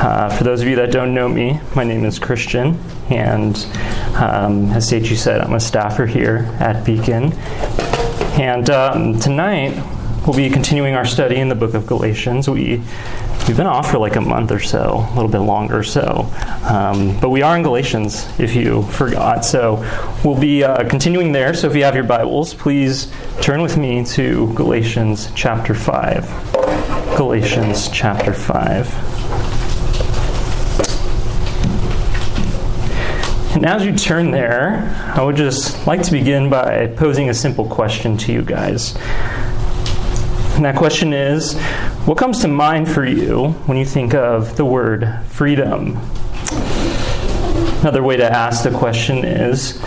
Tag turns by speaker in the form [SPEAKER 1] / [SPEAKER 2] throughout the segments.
[SPEAKER 1] Uh, for those of you that don't know me, my name is Christian, and um, as Seichi said, I'm a staffer here at Beacon. And um, tonight, we'll be continuing our study in the book of Galatians. We We've been off for like a month or so, a little bit longer so. Um, but we are in Galatians, if you forgot. So we'll be uh, continuing there. So if you have your Bibles, please turn with me to Galatians chapter 5. Galatians chapter 5. And as you turn there, I would just like to begin by posing a simple question to you guys. And that question is what comes to mind for you when you think of the word freedom? Another way to ask the question is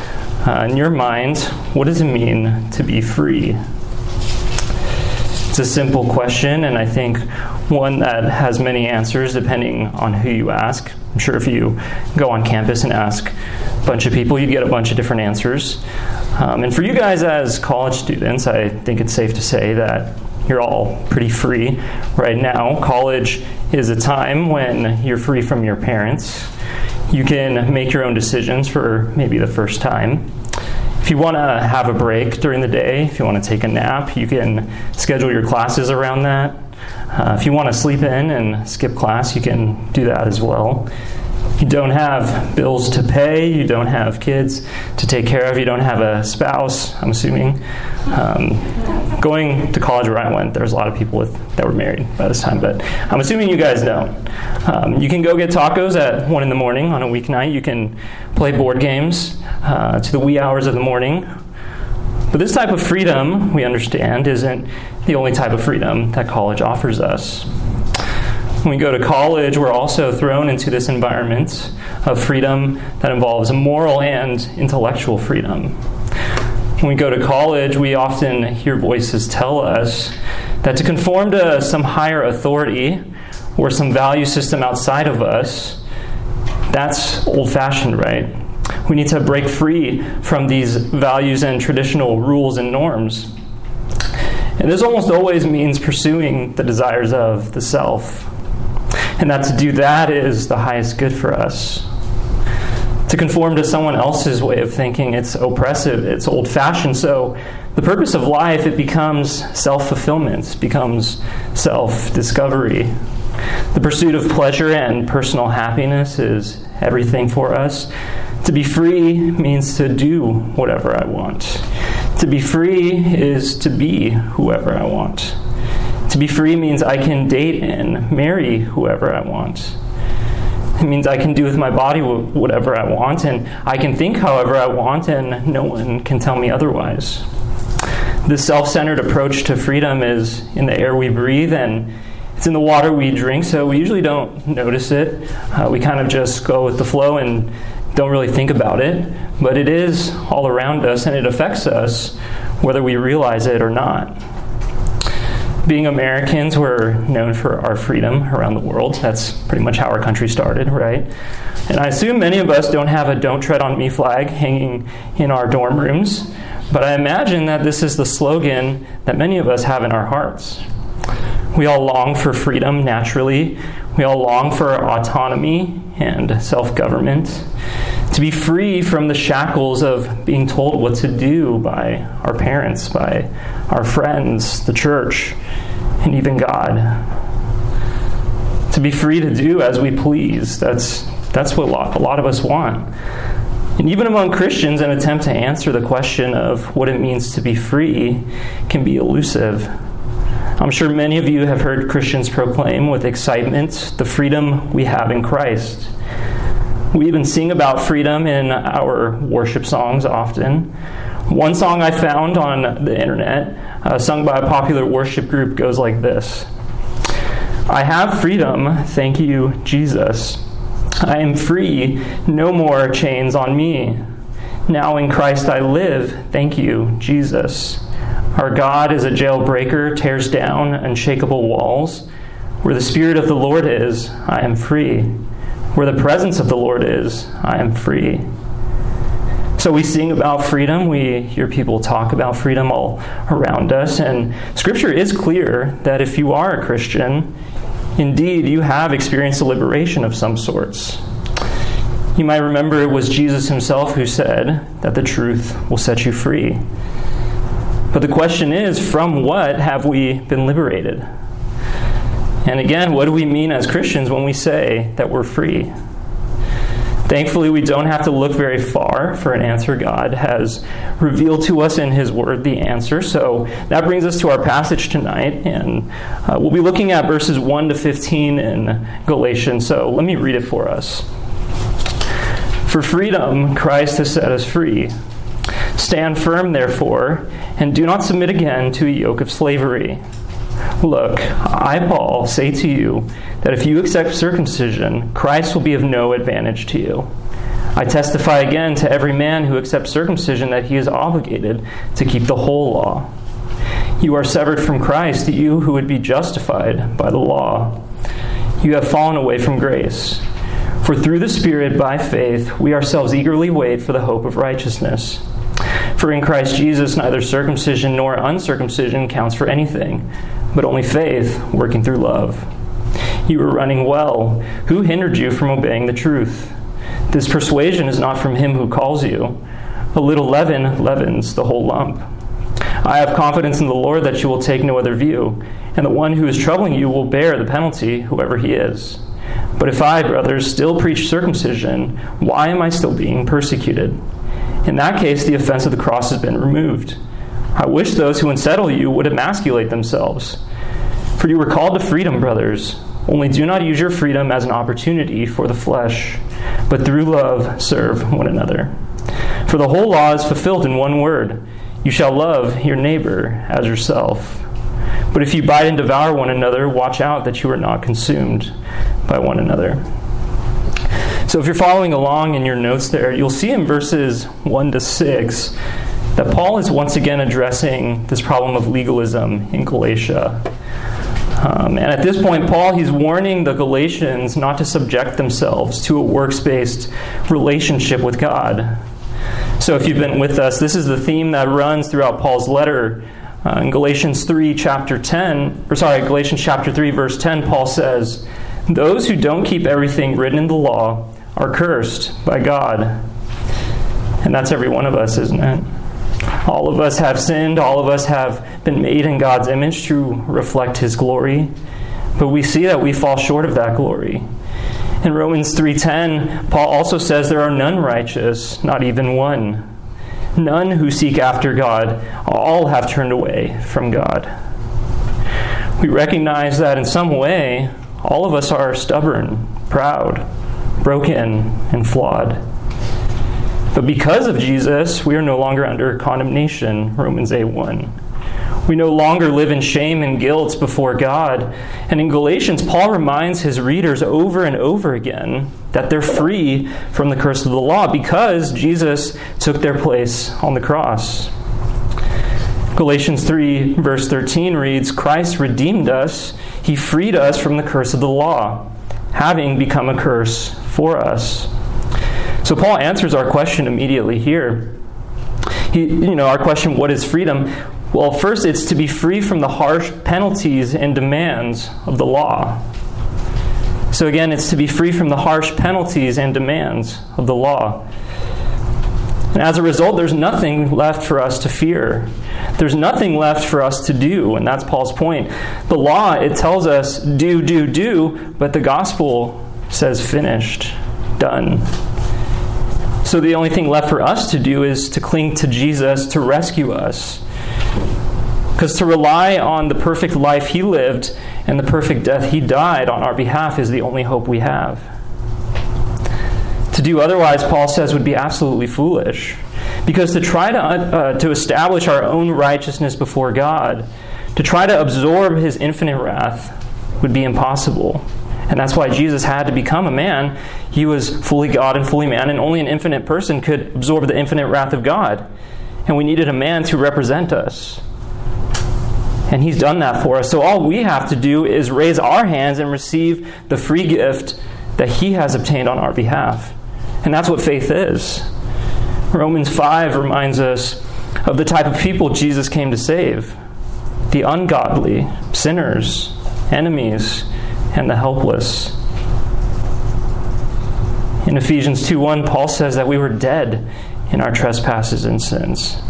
[SPEAKER 1] uh, in your mind, what does it mean to be free? It's a simple question, and I think one that has many answers depending on who you ask. I'm sure if you go on campus and ask a bunch of people, you'd get a bunch of different answers. Um, and for you guys as college students, I think it's safe to say that you're all pretty free right now. College is a time when you're free from your parents. You can make your own decisions for maybe the first time. If you want to have a break during the day, if you want to take a nap, you can schedule your classes around that. Uh, if you want to sleep in and skip class, you can do that as well you don't have bills to pay, you don't have kids to take care of, you don't have a spouse, I'm assuming. Um, going to college where I went, there was a lot of people with, that were married by this time, but I'm assuming you guys don't. Um, you can go get tacos at 1 in the morning on a weeknight, you can play board games uh, to the wee hours of the morning. But this type of freedom, we understand, isn't the only type of freedom that college offers us. When we go to college, we're also thrown into this environment of freedom that involves moral and intellectual freedom. When we go to college, we often hear voices tell us that to conform to some higher authority or some value system outside of us, that's old fashioned, right? We need to break free from these values and traditional rules and norms. And this almost always means pursuing the desires of the self and that to do that is the highest good for us. To conform to someone else's way of thinking, it's oppressive, it's old fashioned. So, the purpose of life, it becomes self fulfillment, becomes self discovery. The pursuit of pleasure and personal happiness is everything for us. To be free means to do whatever I want. To be free is to be whoever I want. To be free means I can date and marry whoever I want. It means I can do with my body whatever I want, and I can think however I want, and no one can tell me otherwise. This self centered approach to freedom is in the air we breathe, and it's in the water we drink, so we usually don't notice it. Uh, we kind of just go with the flow and don't really think about it, but it is all around us, and it affects us whether we realize it or not being Americans, we're known for our freedom around the world. That's pretty much how our country started, right? And I assume many of us don't have a Don't Tread on Me flag hanging in our dorm rooms, but I imagine that this is the slogan that many of us have in our hearts. We all long for freedom naturally, we all long for autonomy and self government. To be free from the shackles of being told what to do by our parents, by our friends, the church, and even God. To be free to do as we please. That's, that's what a lot, a lot of us want. And even among Christians, an attempt to answer the question of what it means to be free can be elusive. I'm sure many of you have heard Christians proclaim with excitement the freedom we have in Christ. We even sing about freedom in our worship songs often. One song I found on the internet, uh, sung by a popular worship group, goes like this I have freedom, thank you, Jesus. I am free, no more chains on me. Now in Christ I live, thank you, Jesus. Our God is a jailbreaker, tears down unshakable walls. Where the Spirit of the Lord is, I am free. Where the presence of the Lord is, I am free. So we sing about freedom, we hear people talk about freedom all around us, and Scripture is clear that if you are a Christian, Indeed, you have experienced a liberation of some sorts. You might remember it was Jesus himself who said that the truth will set you free. But the question is from what have we been liberated? And again, what do we mean as Christians when we say that we're free? Thankfully, we don't have to look very far for an answer. God has revealed to us in His Word the answer. So that brings us to our passage tonight. And uh, we'll be looking at verses 1 to 15 in Galatians. So let me read it for us. For freedom, Christ has set us free. Stand firm, therefore, and do not submit again to a yoke of slavery. Look, I, Paul, say to you that if you accept circumcision, Christ will be of no advantage to you. I testify again to every man who accepts circumcision that he is obligated to keep the whole law. You are severed from Christ, you who would be justified by the law. You have fallen away from grace. For through the Spirit, by faith, we ourselves eagerly wait for the hope of righteousness. For in Christ Jesus, neither circumcision nor uncircumcision counts for anything but only faith working through love. You were running well. Who hindered you from obeying the truth? This persuasion is not from him who calls you. A little leaven leavens the whole lump. I have confidence in the Lord that you will take no other view, and the one who is troubling you will bear the penalty, whoever he is. But if I, brothers, still preach circumcision, why am I still being persecuted? In that case, the offense of the cross has been removed. I wish those who unsettle you would emasculate themselves. For you were called to freedom, brothers. Only do not use your freedom as an opportunity for the flesh, but through love serve one another. For the whole law is fulfilled in one word you shall love your neighbor as yourself. But if you bite and devour one another, watch out that you are not consumed by one another. So if you're following along in your notes there, you'll see in verses 1 to 6 that Paul is once again addressing this problem of legalism in Galatia. Um, and at this point, Paul, he's warning the Galatians not to subject themselves to a works based relationship with God. So, if you've been with us, this is the theme that runs throughout Paul's letter. Uh, in Galatians 3, chapter 10, or sorry, Galatians chapter 3, verse 10, Paul says, Those who don't keep everything written in the law are cursed by God. And that's every one of us, isn't it? All of us have sinned, all of us have been made in God's image to reflect his glory, but we see that we fall short of that glory. In Romans 3:10, Paul also says there are none righteous, not even one. None who seek after God, all have turned away from God. We recognize that in some way, all of us are stubborn, proud, broken, and flawed. But because of Jesus, we are no longer under condemnation, Romans 8 1. We no longer live in shame and guilt before God. And in Galatians, Paul reminds his readers over and over again that they're free from the curse of the law because Jesus took their place on the cross. Galatians 3, verse 13 reads Christ redeemed us, he freed us from the curse of the law, having become a curse for us. So Paul answers our question immediately here. He, you know, our question, what is freedom? Well, first, it's to be free from the harsh penalties and demands of the law. So, again, it's to be free from the harsh penalties and demands of the law. And as a result, there's nothing left for us to fear. There's nothing left for us to do, and that's Paul's point. The law, it tells us do, do, do, but the gospel says finished, done. So the only thing left for us to do is to cling to Jesus to rescue us. Because to rely on the perfect life he lived and the perfect death he died on our behalf is the only hope we have. To do otherwise, Paul says, would be absolutely foolish. Because to try to, uh, to establish our own righteousness before God, to try to absorb his infinite wrath, would be impossible. And that's why Jesus had to become a man. He was fully God and fully man, and only an infinite person could absorb the infinite wrath of God. And we needed a man to represent us. And he's done that for us. So all we have to do is raise our hands and receive the free gift that he has obtained on our behalf. And that's what faith is. Romans 5 reminds us of the type of people Jesus came to save the ungodly, sinners, enemies and the helpless. In Ephesians 2:1, Paul says that we were dead in our trespasses and sins.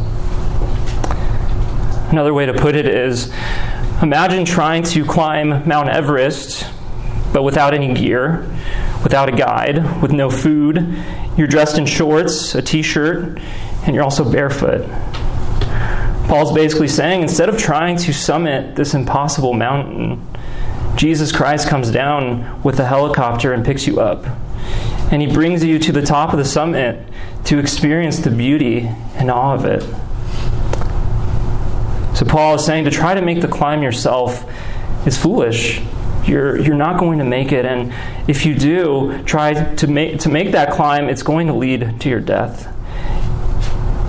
[SPEAKER 1] Another way to put it is imagine trying to climb Mount Everest but without any gear, without a guide, with no food. You're dressed in shorts, a t shirt, and you're also barefoot. Paul's basically saying instead of trying to summit this impossible mountain, Jesus Christ comes down with a helicopter and picks you up. And he brings you to the top of the summit to experience the beauty and awe of it. So, Paul is saying to try to make the climb yourself is foolish. You're, you're not going to make it. And if you do try to make, to make that climb, it's going to lead to your death.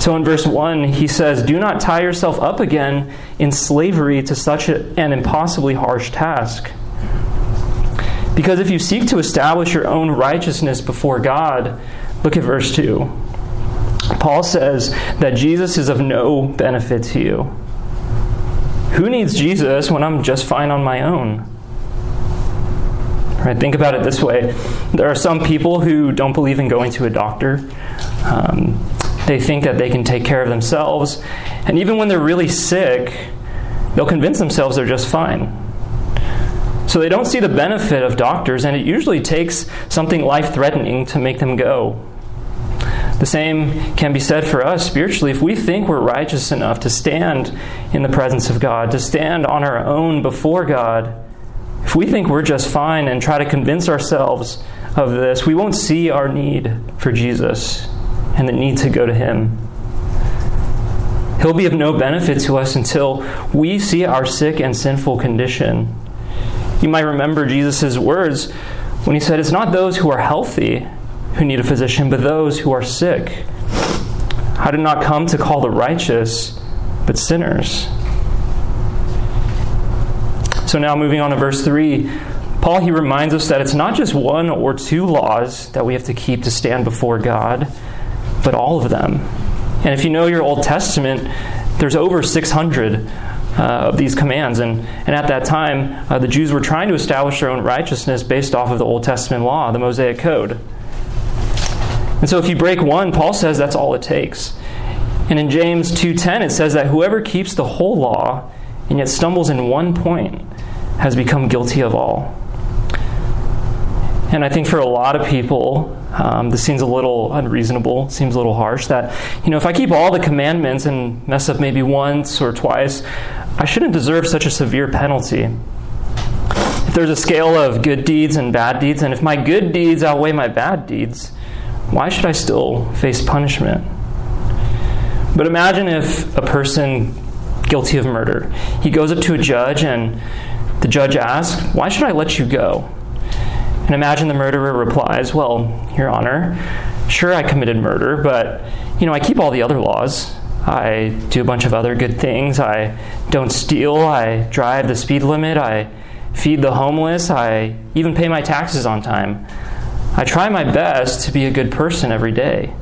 [SPEAKER 1] So in verse 1, he says, Do not tie yourself up again in slavery to such an impossibly harsh task. Because if you seek to establish your own righteousness before God, look at verse 2. Paul says that Jesus is of no benefit to you. Who needs Jesus when I'm just fine on my own? Right? Think about it this way there are some people who don't believe in going to a doctor. Um, they think that they can take care of themselves. And even when they're really sick, they'll convince themselves they're just fine. So they don't see the benefit of doctors, and it usually takes something life threatening to make them go. The same can be said for us spiritually. If we think we're righteous enough to stand in the presence of God, to stand on our own before God, if we think we're just fine and try to convince ourselves of this, we won't see our need for Jesus and the need to go to Him. He'll be of no benefit to us until we see our sick and sinful condition. You might remember Jesus' words when he said, It's not those who are healthy who need a physician, but those who are sick. I did not come to call the righteous, but sinners. So now moving on to verse 3, Paul he reminds us that it's not just one or two laws that we have to keep to stand before God, but all of them. And if you know your Old Testament, there's over 600 uh, of these commands. And, and at that time, uh, the Jews were trying to establish their own righteousness based off of the Old Testament law, the Mosaic Code. And so if you break one, Paul says that's all it takes. And in James 2:10 it says that whoever keeps the whole law and yet stumbles in one point has become guilty of all. And I think for a lot of people, um, this seems a little unreasonable, seems a little harsh. That, you know, if I keep all the commandments and mess up maybe once or twice, I shouldn't deserve such a severe penalty. If there's a scale of good deeds and bad deeds, and if my good deeds outweigh my bad deeds, why should I still face punishment? But imagine if a person guilty of murder, he goes up to a judge and the judge asks, Why should I let you go? And imagine the murderer replies, Well, Your Honor, sure I committed murder, but you know, I keep all the other laws. I do a bunch of other good things. I don't steal. I drive the speed limit. I feed the homeless. I even pay my taxes on time. I try my best to be a good person every day.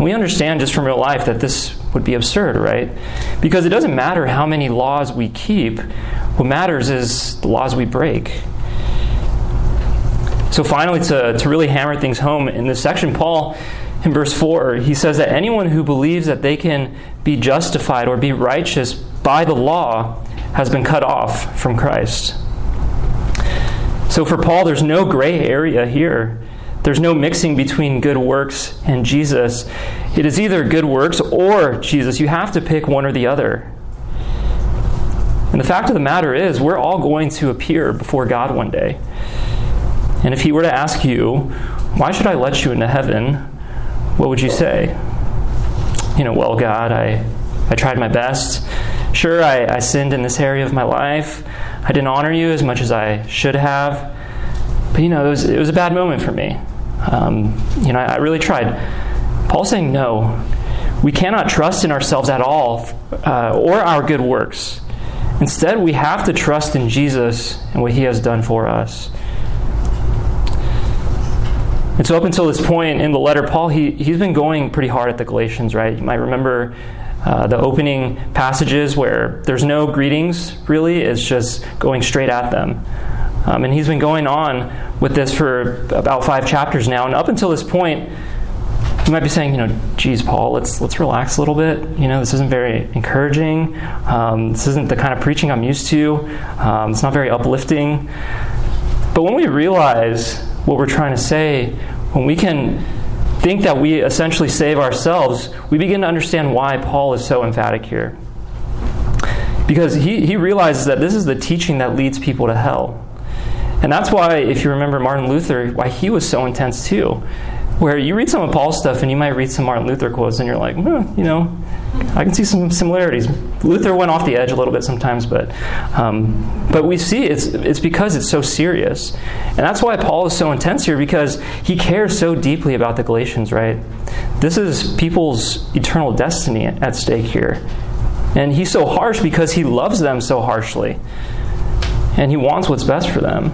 [SPEAKER 1] We understand just from real life that this would be absurd, right? Because it doesn't matter how many laws we keep, what matters is the laws we break. So, finally, to, to really hammer things home in this section, Paul, in verse 4, he says that anyone who believes that they can be justified or be righteous by the law has been cut off from Christ. So, for Paul, there's no gray area here. There's no mixing between good works and Jesus. It is either good works or Jesus. You have to pick one or the other. And the fact of the matter is, we're all going to appear before God one day. And if He were to ask you, Why should I let you into heaven? What would you say? You know, well, God, I, I tried my best. Sure, I, I sinned in this area of my life. I didn't honor you as much as I should have. But, you know, it was, it was a bad moment for me. Um, you know, I, I really tried. Paul's saying, No, we cannot trust in ourselves at all uh, or our good works. Instead, we have to trust in Jesus and what he has done for us. And so, up until this point in the letter, Paul, he, he's been going pretty hard at the Galatians, right? You might remember uh, the opening passages where there's no greetings, really. It's just going straight at them. Um, and he's been going on with this for about five chapters now. And up until this point, you might be saying, you know, geez, Paul, let's let's relax a little bit. You know, this isn't very encouraging. Um, this isn't the kind of preaching I'm used to. Um, it's not very uplifting. But when we realize what we're trying to say, when we can think that we essentially save ourselves, we begin to understand why Paul is so emphatic here. Because he, he realizes that this is the teaching that leads people to hell. And that's why, if you remember Martin Luther, why he was so intense too where you read some of Paul's stuff and you might read some Martin Luther quotes and you're like, eh, you know, I can see some similarities. Luther went off the edge a little bit sometimes, but um, but we see it's it's because it's so serious, and that's why Paul is so intense here because he cares so deeply about the Galatians. Right, this is people's eternal destiny at stake here, and he's so harsh because he loves them so harshly, and he wants what's best for them.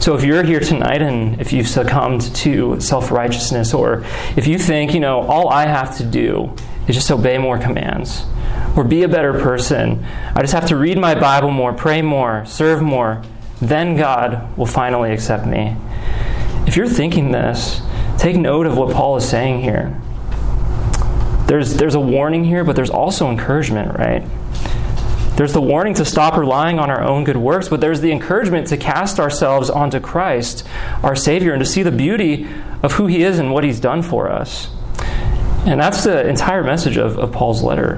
[SPEAKER 1] So if you're here tonight and if you've succumbed to self righteousness, or if you think, you know, all I have to do is just obey more commands, or be a better person, I just have to read my Bible more, pray more, serve more, then God will finally accept me. If you're thinking this, take note of what Paul is saying here. There's, there's a warning here, but there's also encouragement, right? There's the warning to stop relying on our own good works, but there's the encouragement to cast ourselves onto Christ, our Savior, and to see the beauty of who He is and what He's done for us. And that's the entire message of, of Paul's letter.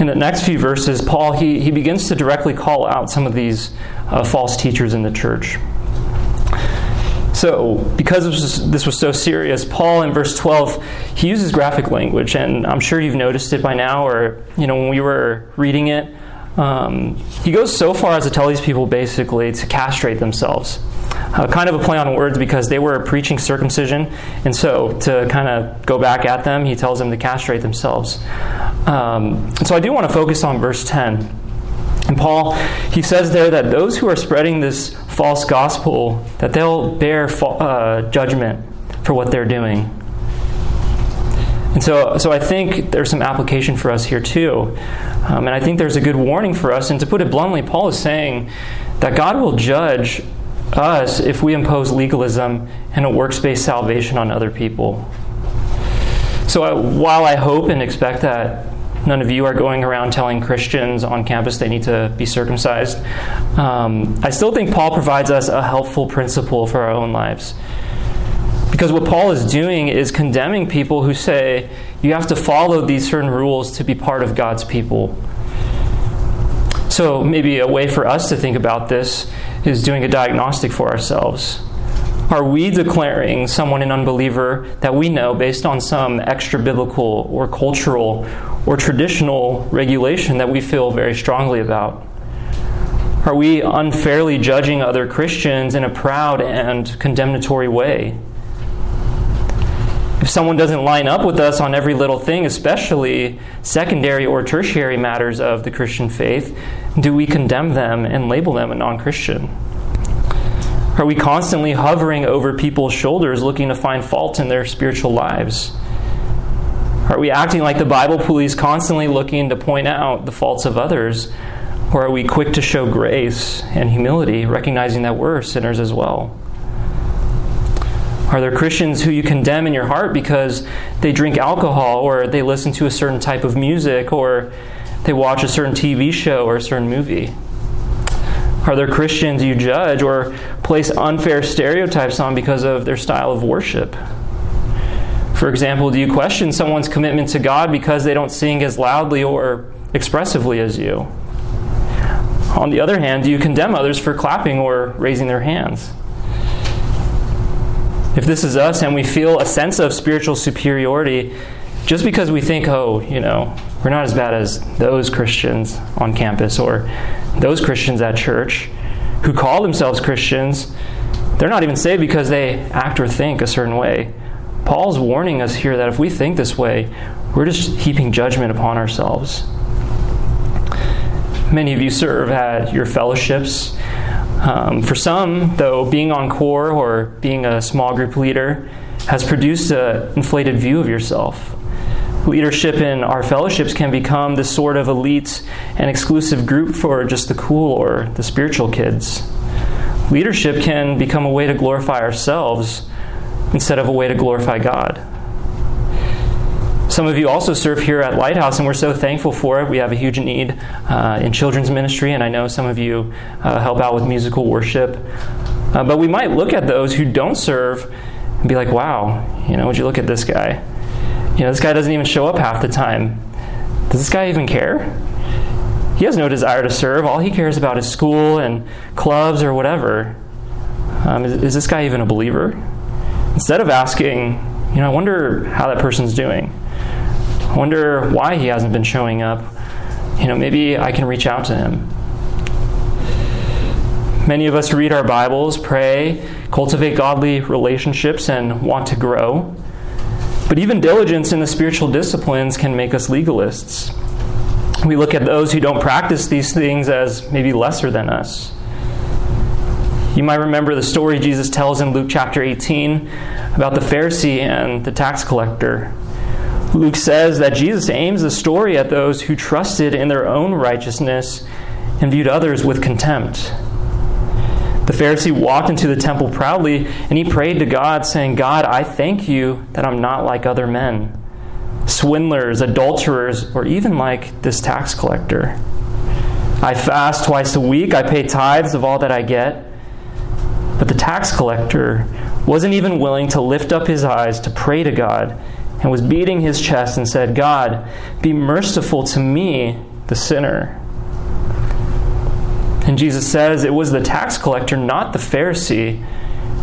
[SPEAKER 1] In the next few verses, Paul he, he begins to directly call out some of these uh, false teachers in the church. So, because this was, so serious, Paul in verse 12, he uses graphic language, and I'm sure you've noticed it by now, or, you know, when we were reading it. Um, he goes so far as to tell these people basically to castrate themselves. Uh, kind of a play on words because they were preaching circumcision, and so to kind of go back at them, he tells them to castrate themselves. Um, so I do want to focus on verse 10. And Paul, he says there that those who are spreading this false gospel, that they'll bear uh, judgment for what they're doing. And so, so I think there's some application for us here too. Um, and I think there's a good warning for us. And to put it bluntly, Paul is saying that God will judge us if we impose legalism and a works based salvation on other people. So uh, while I hope and expect that None of you are going around telling Christians on campus they need to be circumcised. Um, I still think Paul provides us a helpful principle for our own lives. Because what Paul is doing is condemning people who say you have to follow these certain rules to be part of God's people. So, maybe a way for us to think about this is doing a diagnostic for ourselves. Are we declaring someone an unbeliever that we know based on some extra biblical or cultural or traditional regulation that we feel very strongly about? Are we unfairly judging other Christians in a proud and condemnatory way? If someone doesn't line up with us on every little thing, especially secondary or tertiary matters of the Christian faith, do we condemn them and label them a non Christian? Are we constantly hovering over people's shoulders looking to find fault in their spiritual lives? Are we acting like the Bible police, constantly looking to point out the faults of others? Or are we quick to show grace and humility, recognizing that we're sinners as well? Are there Christians who you condemn in your heart because they drink alcohol, or they listen to a certain type of music, or they watch a certain TV show or a certain movie? Are there Christians you judge or place unfair stereotypes on because of their style of worship? For example, do you question someone's commitment to God because they don't sing as loudly or expressively as you? On the other hand, do you condemn others for clapping or raising their hands? If this is us and we feel a sense of spiritual superiority just because we think, oh, you know, we're not as bad as those Christians on campus or those Christians at church who call themselves Christians, they're not even saved because they act or think a certain way. Paul's warning us here that if we think this way, we're just heaping judgment upon ourselves. Many of you serve at your fellowships. Um, for some, though, being on core or being a small group leader has produced an inflated view of yourself Leadership in our fellowships can become this sort of elite and exclusive group for just the cool or the spiritual kids. Leadership can become a way to glorify ourselves instead of a way to glorify God. Some of you also serve here at Lighthouse, and we're so thankful for it. We have a huge need uh, in children's ministry, and I know some of you uh, help out with musical worship. Uh, but we might look at those who don't serve and be like, wow, you know, would you look at this guy? You know, this guy doesn't even show up half the time. Does this guy even care? He has no desire to serve. All he cares about is school and clubs or whatever. Um, is, is this guy even a believer? Instead of asking, you know, I wonder how that person's doing. I wonder why he hasn't been showing up. You know, maybe I can reach out to him. Many of us read our Bibles, pray, cultivate godly relationships, and want to grow. But even diligence in the spiritual disciplines can make us legalists. We look at those who don't practice these things as maybe lesser than us. You might remember the story Jesus tells in Luke chapter 18 about the Pharisee and the tax collector. Luke says that Jesus aims the story at those who trusted in their own righteousness and viewed others with contempt. The Pharisee walked into the temple proudly and he prayed to God, saying, God, I thank you that I'm not like other men, swindlers, adulterers, or even like this tax collector. I fast twice a week, I pay tithes of all that I get. But the tax collector wasn't even willing to lift up his eyes to pray to God and was beating his chest and said, God, be merciful to me, the sinner. And Jesus says it was the tax collector, not the Pharisee,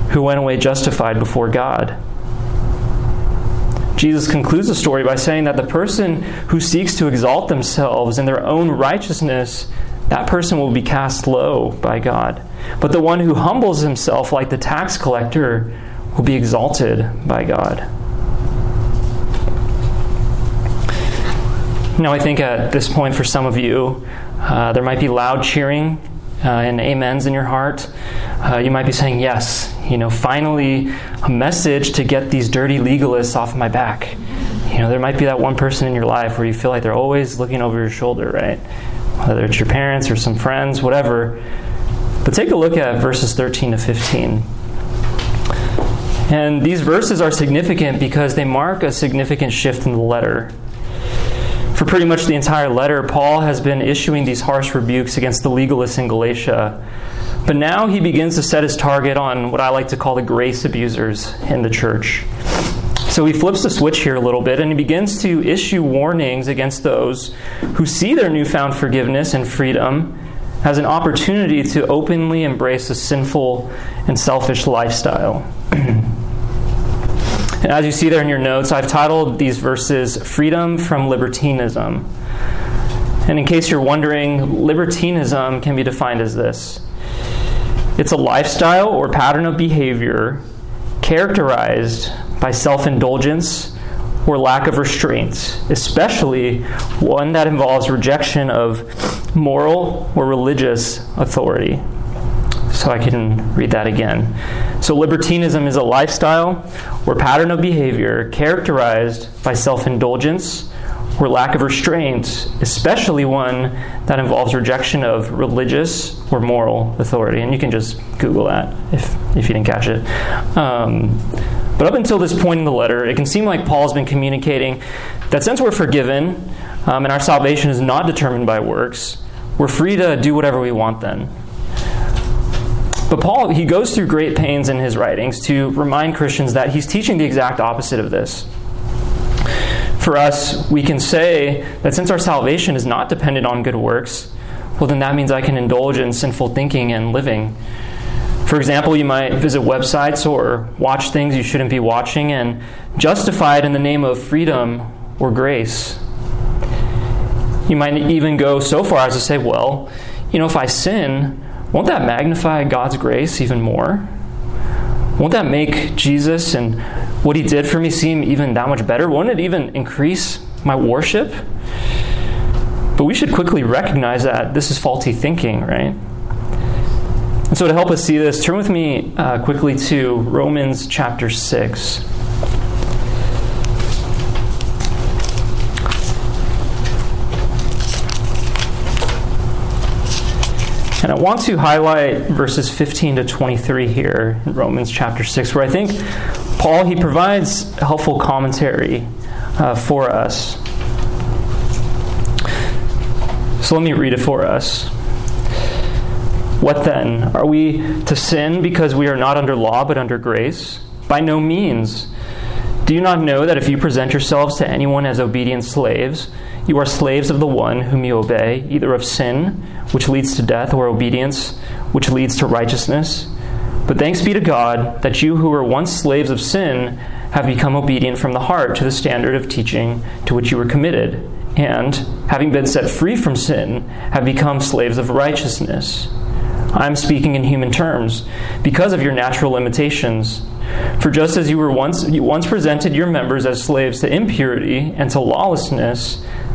[SPEAKER 1] who went away justified before God. Jesus concludes the story by saying that the person who seeks to exalt themselves in their own righteousness, that person will be cast low by God. But the one who humbles himself like the tax collector will be exalted by God. Now, I think at this point, for some of you, uh, there might be loud cheering uh, and amens in your heart, uh, you might be saying, Yes, you know, finally a message to get these dirty legalists off my back. You know, there might be that one person in your life where you feel like they're always looking over your shoulder, right? Whether it's your parents or some friends, whatever. But take a look at verses 13 to 15. And these verses are significant because they mark a significant shift in the letter. For pretty much the entire letter, Paul has been issuing these harsh rebukes against the legalists in Galatia. But now he begins to set his target on what I like to call the grace abusers in the church. So he flips the switch here a little bit and he begins to issue warnings against those who see their newfound forgiveness and freedom as an opportunity to openly embrace a sinful and selfish lifestyle. As you see there in your notes, I've titled these verses Freedom from Libertinism. And in case you're wondering, libertinism can be defined as this it's a lifestyle or pattern of behavior characterized by self indulgence or lack of restraints, especially one that involves rejection of moral or religious authority. So I can read that again. So, libertinism is a lifestyle or pattern of behavior characterized by self indulgence or lack of restraint, especially one that involves rejection of religious or moral authority. And you can just Google that if, if you didn't catch it. Um, but up until this point in the letter, it can seem like Paul's been communicating that since we're forgiven um, and our salvation is not determined by works, we're free to do whatever we want then. But Paul, he goes through great pains in his writings to remind Christians that he's teaching the exact opposite of this. For us, we can say that since our salvation is not dependent on good works, well, then that means I can indulge in sinful thinking and living. For example, you might visit websites or watch things you shouldn't be watching and justify it in the name of freedom or grace. You might even go so far as to say, well, you know, if I sin, won't that magnify God's grace even more? Won't that make Jesus and what he did for me seem even that much better? Won't it even increase my worship? But we should quickly recognize that this is faulty thinking, right? And so, to help us see this, turn with me uh, quickly to Romans chapter 6. And I want to highlight verses 15 to 23 here in Romans chapter 6, where I think Paul he provides helpful commentary uh, for us. So let me read it for us. What then? Are we to sin because we are not under law but under grace? By no means. Do you not know that if you present yourselves to anyone as obedient slaves, you are slaves of the one whom you obey, either of sin, which leads to death, or obedience, which leads to righteousness? But thanks be to God that you who were once slaves of sin have become obedient from the heart to the standard of teaching to which you were committed, and, having been set free from sin, have become slaves of righteousness. I'm speaking in human terms because of your natural limitations. For just as you were once you once presented your members as slaves to impurity and to lawlessness,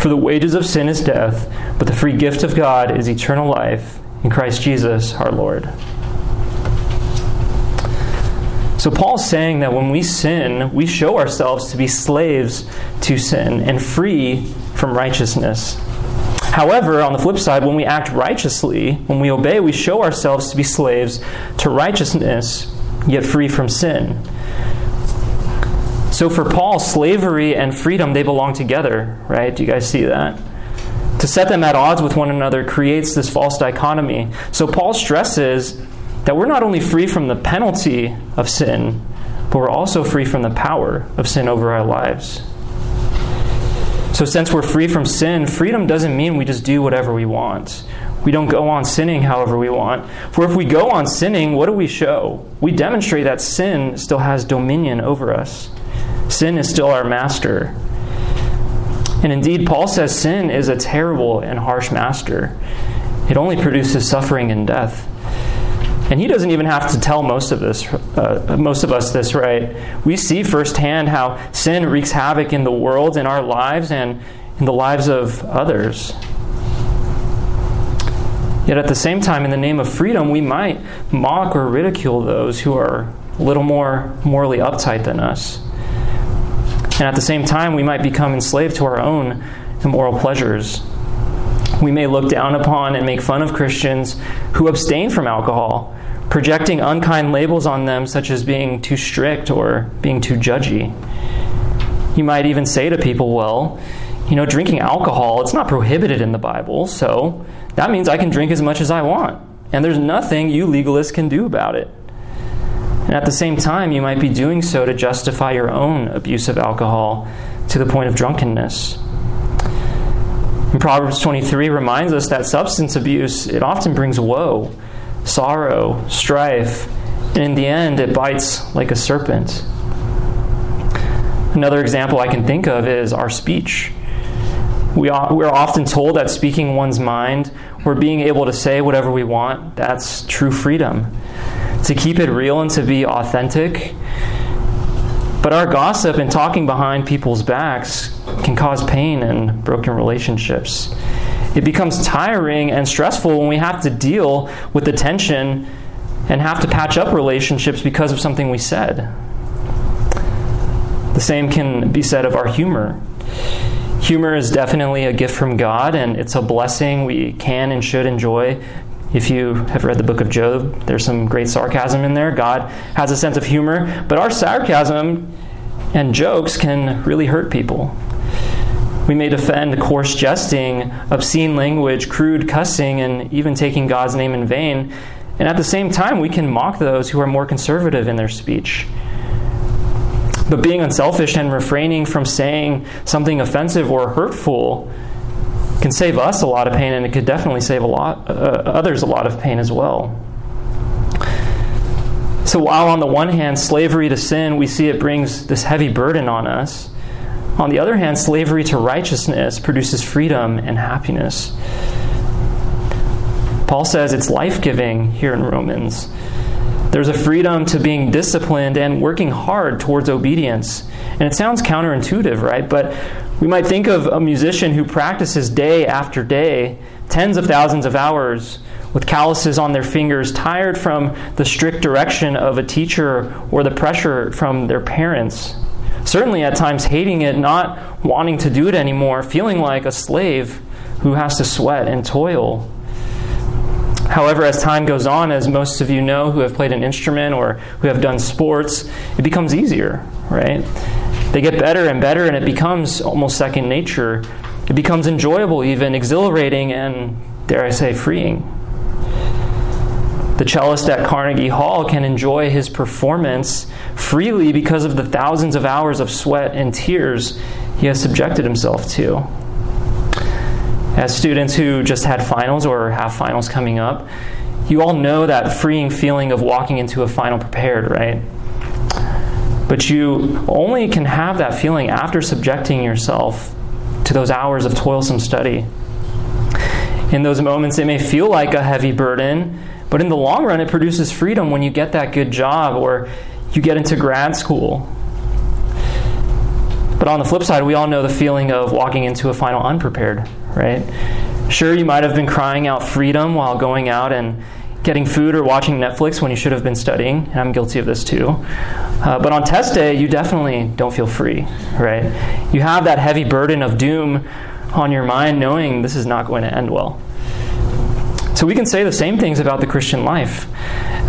[SPEAKER 1] For the wages of sin is death, but the free gift of God is eternal life in Christ Jesus our Lord. So, Paul's saying that when we sin, we show ourselves to be slaves to sin and free from righteousness. However, on the flip side, when we act righteously, when we obey, we show ourselves to be slaves to righteousness, yet free from sin. So for Paul, slavery and freedom, they belong together, right? Do you guys see that? To set them at odds with one another creates this false dichotomy. So Paul stresses that we're not only free from the penalty of sin, but we're also free from the power of sin over our lives. So, since we're free from sin, freedom doesn't mean we just do whatever we want. We don't go on sinning however we want. For if we go on sinning, what do we show? We demonstrate that sin still has dominion over us. Sin is still our master. And indeed, Paul says sin is a terrible and harsh master. It only produces suffering and death. And he doesn't even have to tell most of this, uh, most of us this, right? We see firsthand how sin wreaks havoc in the world, in our lives, and in the lives of others. Yet at the same time, in the name of freedom, we might mock or ridicule those who are a little more morally uptight than us. And at the same time, we might become enslaved to our own immoral pleasures. We may look down upon and make fun of Christians who abstain from alcohol, projecting unkind labels on them, such as being too strict or being too judgy. You might even say to people, well, you know, drinking alcohol, it's not prohibited in the Bible, so that means I can drink as much as I want. And there's nothing you legalists can do about it. And at the same time, you might be doing so to justify your own abuse of alcohol to the point of drunkenness. And Proverbs 23 reminds us that substance abuse, it often brings woe, sorrow, strife, and in the end, it bites like a serpent. Another example I can think of is our speech. We are, we're often told that speaking one's mind, or being able to say whatever we want, that's true freedom to keep it real and to be authentic. But our gossip and talking behind people's backs can cause pain and broken relationships. It becomes tiring and stressful when we have to deal with the tension and have to patch up relationships because of something we said. The same can be said of our humor. Humor is definitely a gift from God, and it's a blessing we can and should enjoy if you have read the book of Job, there's some great sarcasm in there. God has a sense of humor, but our sarcasm and jokes can really hurt people. We may defend coarse jesting, obscene language, crude cussing, and even taking God's name in vain. And at the same time, we can mock those who are more conservative in their speech. But being unselfish and refraining from saying something offensive or hurtful can save us a lot of pain, and it could definitely save a lot uh, others a lot of pain as well. So while on the one hand, slavery to sin, we see it brings this heavy burden on us. On the other hand, slavery to righteousness produces freedom and happiness. Paul says it's life giving here in Romans. There's a freedom to being disciplined and working hard towards obedience. And it sounds counterintuitive, right? But we might think of a musician who practices day after day, tens of thousands of hours, with calluses on their fingers, tired from the strict direction of a teacher or the pressure from their parents. Certainly, at times, hating it, not wanting to do it anymore, feeling like a slave who has to sweat and toil. However, as time goes on, as most of you know who have played an instrument or who have done sports, it becomes easier, right? They get better and better, and it becomes almost second nature. It becomes enjoyable, even exhilarating, and dare I say, freeing. The cellist at Carnegie Hall can enjoy his performance freely because of the thousands of hours of sweat and tears he has subjected himself to. As students who just had finals or have finals coming up, you all know that freeing feeling of walking into a final prepared, right? But you only can have that feeling after subjecting yourself to those hours of toilsome study. In those moments, it may feel like a heavy burden, but in the long run, it produces freedom when you get that good job or you get into grad school. But on the flip side, we all know the feeling of walking into a final unprepared, right? Sure, you might have been crying out freedom while going out and getting food or watching Netflix when you should have been studying, and I'm guilty of this too. Uh, but on test day, you definitely don't feel free, right? You have that heavy burden of doom on your mind, knowing this is not going to end well. So we can say the same things about the Christian life.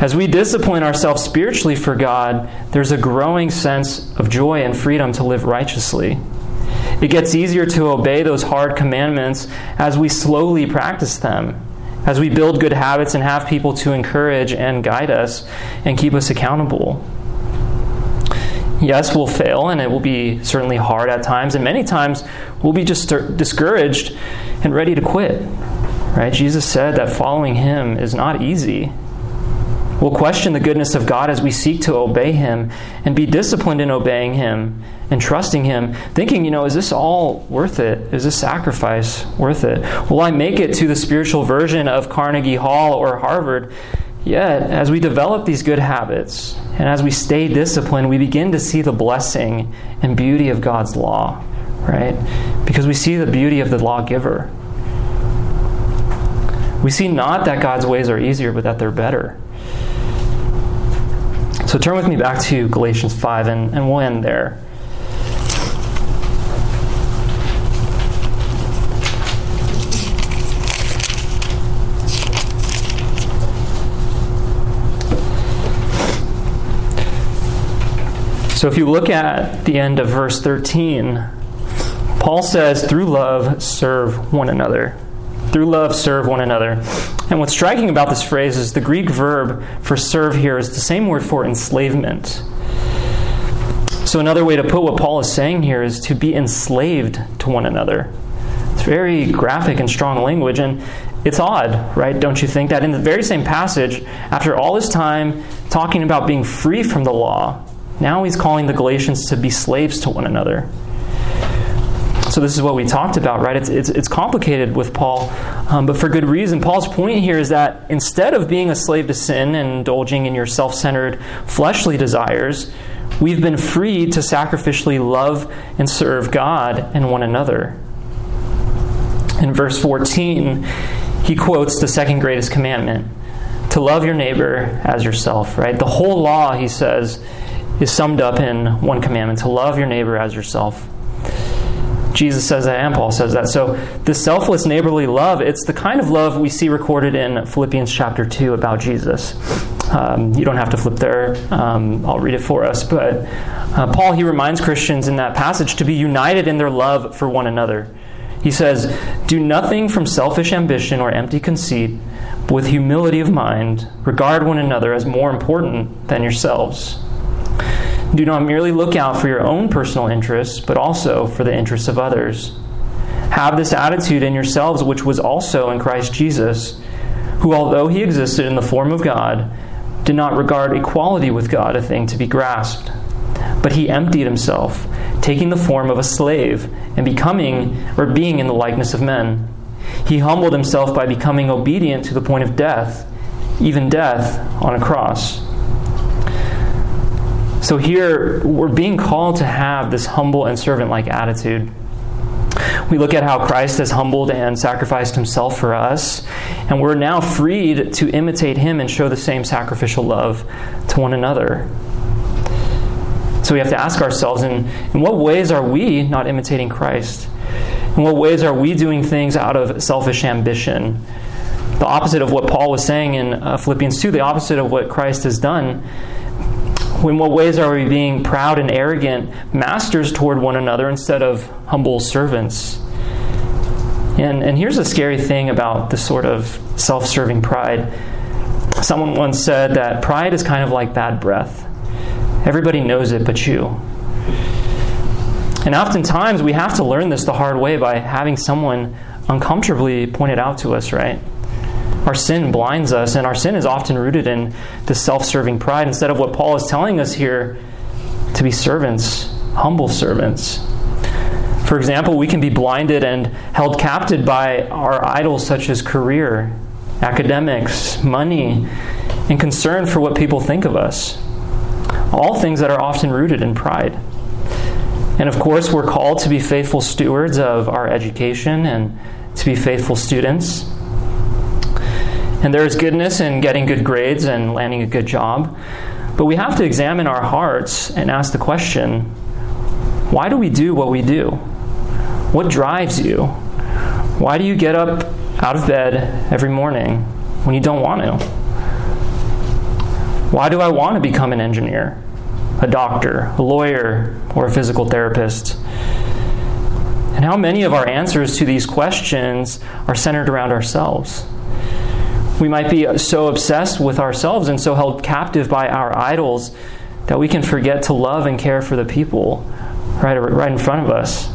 [SPEAKER 1] As we discipline ourselves spiritually for God, there's a growing sense of joy and freedom to live righteously. It gets easier to obey those hard commandments as we slowly practice them, as we build good habits and have people to encourage and guide us and keep us accountable. Yes, we'll fail, and it will be certainly hard at times, and many times we'll be just discouraged and ready to quit. Right? Jesus said that following him is not easy. We'll question the goodness of God as we seek to obey Him and be disciplined in obeying Him and trusting Him, thinking, you know, is this all worth it? Is this sacrifice worth it? Will I make it to the spiritual version of Carnegie Hall or Harvard? Yet, as we develop these good habits and as we stay disciplined, we begin to see the blessing and beauty of God's law, right? Because we see the beauty of the lawgiver. We see not that God's ways are easier, but that they're better. So turn with me back to Galatians 5, and, and we'll end there. So if you look at the end of verse 13, Paul says, through love, serve one another. Through love, serve one another. And what's striking about this phrase is the Greek verb for serve here is the same word for enslavement. So, another way to put what Paul is saying here is to be enslaved to one another. It's very graphic and strong language, and it's odd, right? Don't you think that in the very same passage, after all this time talking about being free from the law, now he's calling the Galatians to be slaves to one another. So this is what we talked about, right? It's, it's, it's complicated with Paul, um, but for good reason. Paul's point here is that instead of being a slave to sin and indulging in your self centered fleshly desires, we've been freed to sacrificially love and serve God and one another. In verse 14, he quotes the second greatest commandment to love your neighbor as yourself, right? The whole law, he says, is summed up in one commandment to love your neighbor as yourself. Jesus says that and Paul says that. So, the selfless neighborly love, it's the kind of love we see recorded in Philippians chapter 2 about Jesus. Um, you don't have to flip there, um, I'll read it for us. But uh, Paul, he reminds Christians in that passage to be united in their love for one another. He says, Do nothing from selfish ambition or empty conceit, but with humility of mind, regard one another as more important than yourselves. Do not merely look out for your own personal interests, but also for the interests of others. Have this attitude in yourselves, which was also in Christ Jesus, who, although he existed in the form of God, did not regard equality with God a thing to be grasped. But he emptied himself, taking the form of a slave, and becoming or being in the likeness of men. he humbled himself by becoming obedient to the point of death, even death on a cross. So here, we're being called to have this humble and servant like attitude. We look at how Christ has humbled and sacrificed himself for us, and we're now freed to imitate him and show the same sacrificial love to one another. So we have to ask ourselves in, in what ways are we not imitating Christ? In what ways are we doing things out of selfish ambition? The opposite of what Paul was saying in uh, Philippians 2, the opposite of what Christ has done. In what ways are we being proud and arrogant masters toward one another instead of humble servants? And, and here's a scary thing about this sort of self serving pride. Someone once said that pride is kind of like bad breath. Everybody knows it but you. And oftentimes we have to learn this the hard way by having someone uncomfortably point it out to us, right? Our sin blinds us, and our sin is often rooted in this self serving pride instead of what Paul is telling us here to be servants, humble servants. For example, we can be blinded and held captive by our idols such as career, academics, money, and concern for what people think of us. All things that are often rooted in pride. And of course, we're called to be faithful stewards of our education and to be faithful students. And there is goodness in getting good grades and landing a good job. But we have to examine our hearts and ask the question why do we do what we do? What drives you? Why do you get up out of bed every morning when you don't want to? Why do I want to become an engineer, a doctor, a lawyer, or a physical therapist? And how many of our answers to these questions are centered around ourselves? We might be so obsessed with ourselves and so held captive by our idols that we can forget to love and care for the people right, right in front of us.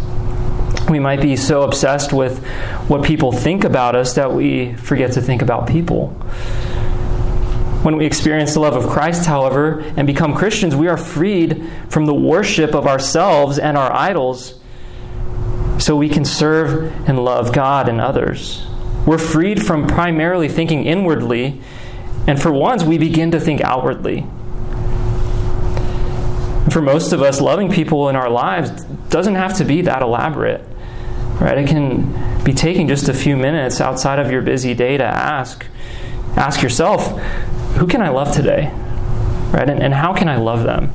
[SPEAKER 1] We might be so obsessed with what people think about us that we forget to think about people. When we experience the love of Christ, however, and become Christians, we are freed from the worship of ourselves and our idols so we can serve and love God and others. We're freed from primarily thinking inwardly, and for once, we begin to think outwardly. For most of us, loving people in our lives doesn't have to be that elaborate. Right? It can be taking just a few minutes outside of your busy day to ask ask yourself, who can I love today? Right? And, and how can I love them?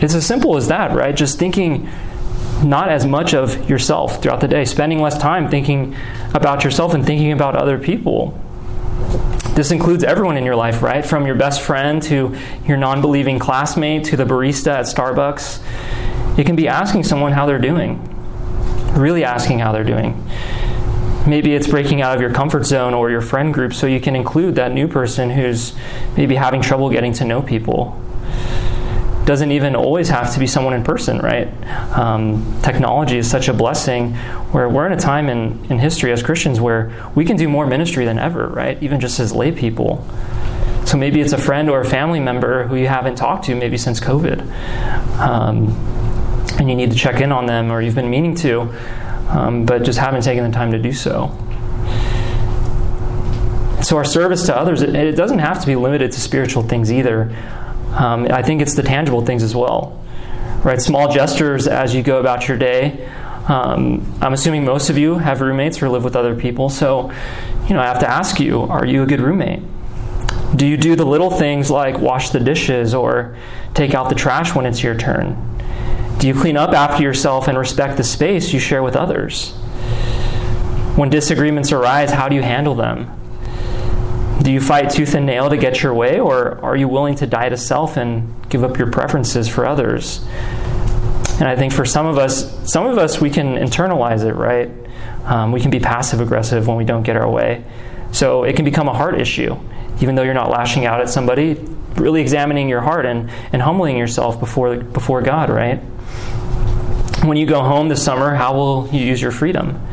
[SPEAKER 1] It's as simple as that, right? Just thinking not as much of yourself throughout the day, spending less time thinking about yourself and thinking about other people. This includes everyone in your life, right? From your best friend to your non believing classmate to the barista at Starbucks. It can be asking someone how they're doing, really asking how they're doing. Maybe it's breaking out of your comfort zone or your friend group so you can include that new person who's maybe having trouble getting to know people doesn't even always have to be someone in person, right? Um, technology is such a blessing where we're in a time in, in history as Christians where we can do more ministry than ever, right? Even just as lay people. So maybe it's a friend or a family member who you haven't talked to maybe since COVID. Um, and you need to check in on them or you've been meaning to, um, but just haven't taken the time to do so. So, our service to others, it, it doesn't have to be limited to spiritual things either. Um, I think it's the tangible things as well, right? Small gestures as you go about your day. Um, I'm assuming most of you have roommates or live with other people, so you know I have to ask you: Are you a good roommate? Do you do the little things like wash the dishes or take out the trash when it's your turn? Do you clean up after yourself and respect the space you share with others? When disagreements arise, how do you handle them? Do you fight tooth and nail to get your way, or are you willing to die to self and give up your preferences for others? And I think for some of us, some of us, we can internalize it, right? Um, we can be passive aggressive when we don't get our way. So it can become a heart issue, even though you're not lashing out at somebody, really examining your heart and, and humbling yourself before, before God, right? When you go home this summer, how will you use your freedom?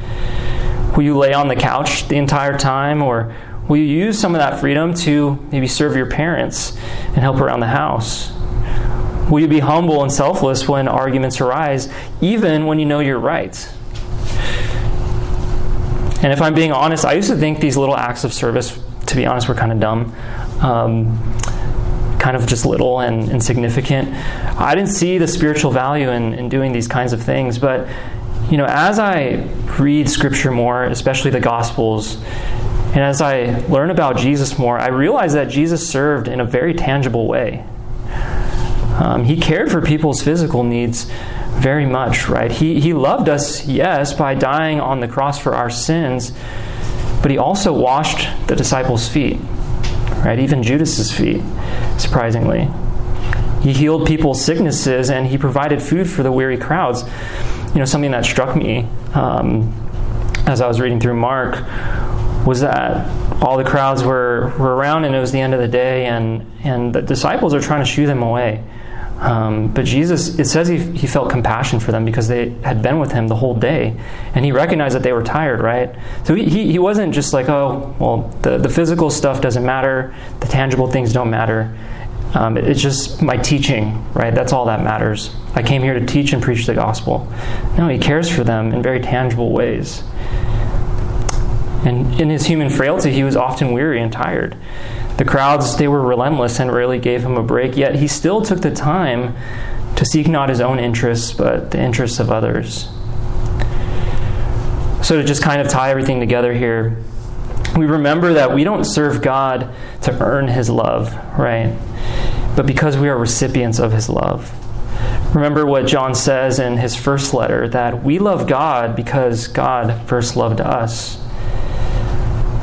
[SPEAKER 1] Will you lay on the couch the entire time, or Will you use some of that freedom to maybe serve your parents and help around the house? Will you be humble and selfless when arguments arise, even when you know you're right? And if I'm being honest, I used to think these little acts of service, to be honest, were kind of dumb. Um, kind of just little and insignificant. I didn't see the spiritual value in, in doing these kinds of things, but you know, as I read scripture more, especially the gospels, and as I learn about Jesus more, I realize that Jesus served in a very tangible way. Um, he cared for people's physical needs very much, right? He, he loved us, yes, by dying on the cross for our sins, but he also washed the disciples' feet, right? Even Judas's feet, surprisingly. He healed people's sicknesses and he provided food for the weary crowds. You know, something that struck me um, as I was reading through Mark was that all the crowds were, were around and it was the end of the day and, and the disciples are trying to shoo them away. Um, but Jesus, it says he, he felt compassion for them because they had been with him the whole day. And he recognized that they were tired, right? So he, he, he wasn't just like, oh, well, the, the physical stuff doesn't matter, the tangible things don't matter. Um, it's just my teaching, right? That's all that matters. I came here to teach and preach the gospel. No, he cares for them in very tangible ways. And in his human frailty, he was often weary and tired. The crowds, they were relentless and rarely gave him a break, yet he still took the time to seek not his own interests, but the interests of others. So, to just kind of tie everything together here, we remember that we don't serve God to earn his love, right? But because we are recipients of his love. Remember what John says in his first letter that we love God because God first loved us.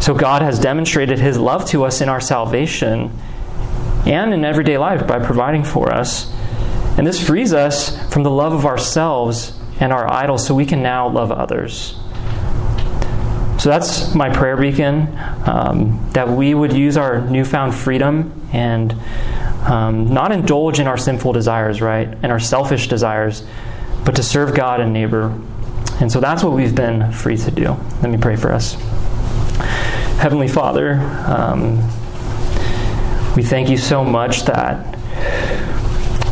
[SPEAKER 1] So God has demonstrated his love to us in our salvation and in everyday life by providing for us. And this frees us from the love of ourselves and our idols so we can now love others. So that's my prayer beacon um, that we would use our newfound freedom and um, not indulge in our sinful desires, right, and our selfish desires, but to serve God and neighbor. And so that's what we've been free to do. Let me pray for us. Heavenly Father, um, we thank you so much that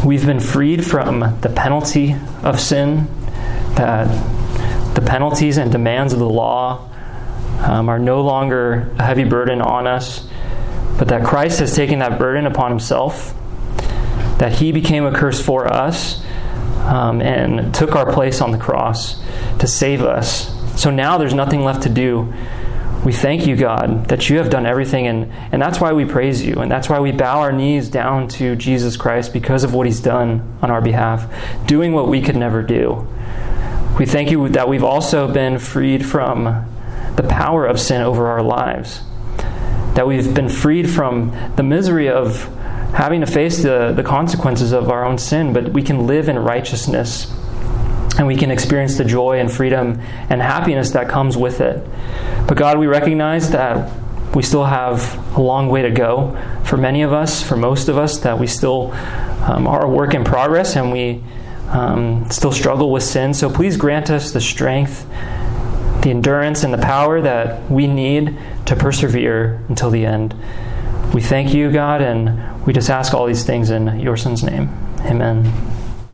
[SPEAKER 1] we've been freed from the penalty of sin, that the penalties and demands of the law um, are no longer a heavy burden on us, but that Christ has taken that burden upon himself, that he became a curse for us um, and took our place on the cross to save us. So now there's nothing left to do we thank you, God, that you have done everything, and, and that's why we praise you, and that's why we bow our knees down to Jesus Christ because of what he's done on our behalf, doing what we could never do. We thank you that we've also been freed from the power of sin over our lives, that we've been freed from the misery of having to face the, the consequences of our own sin, but we can live in righteousness and we can experience the joy and freedom and happiness that comes with it. But God, we recognize that we still have a long way to go for many of us, for most of us, that we still um, are a work in progress and we um, still struggle with sin. So please grant us the strength, the endurance, and the power that we need to persevere until the end. We thank you, God, and we just ask all these things in your Son's name. Amen.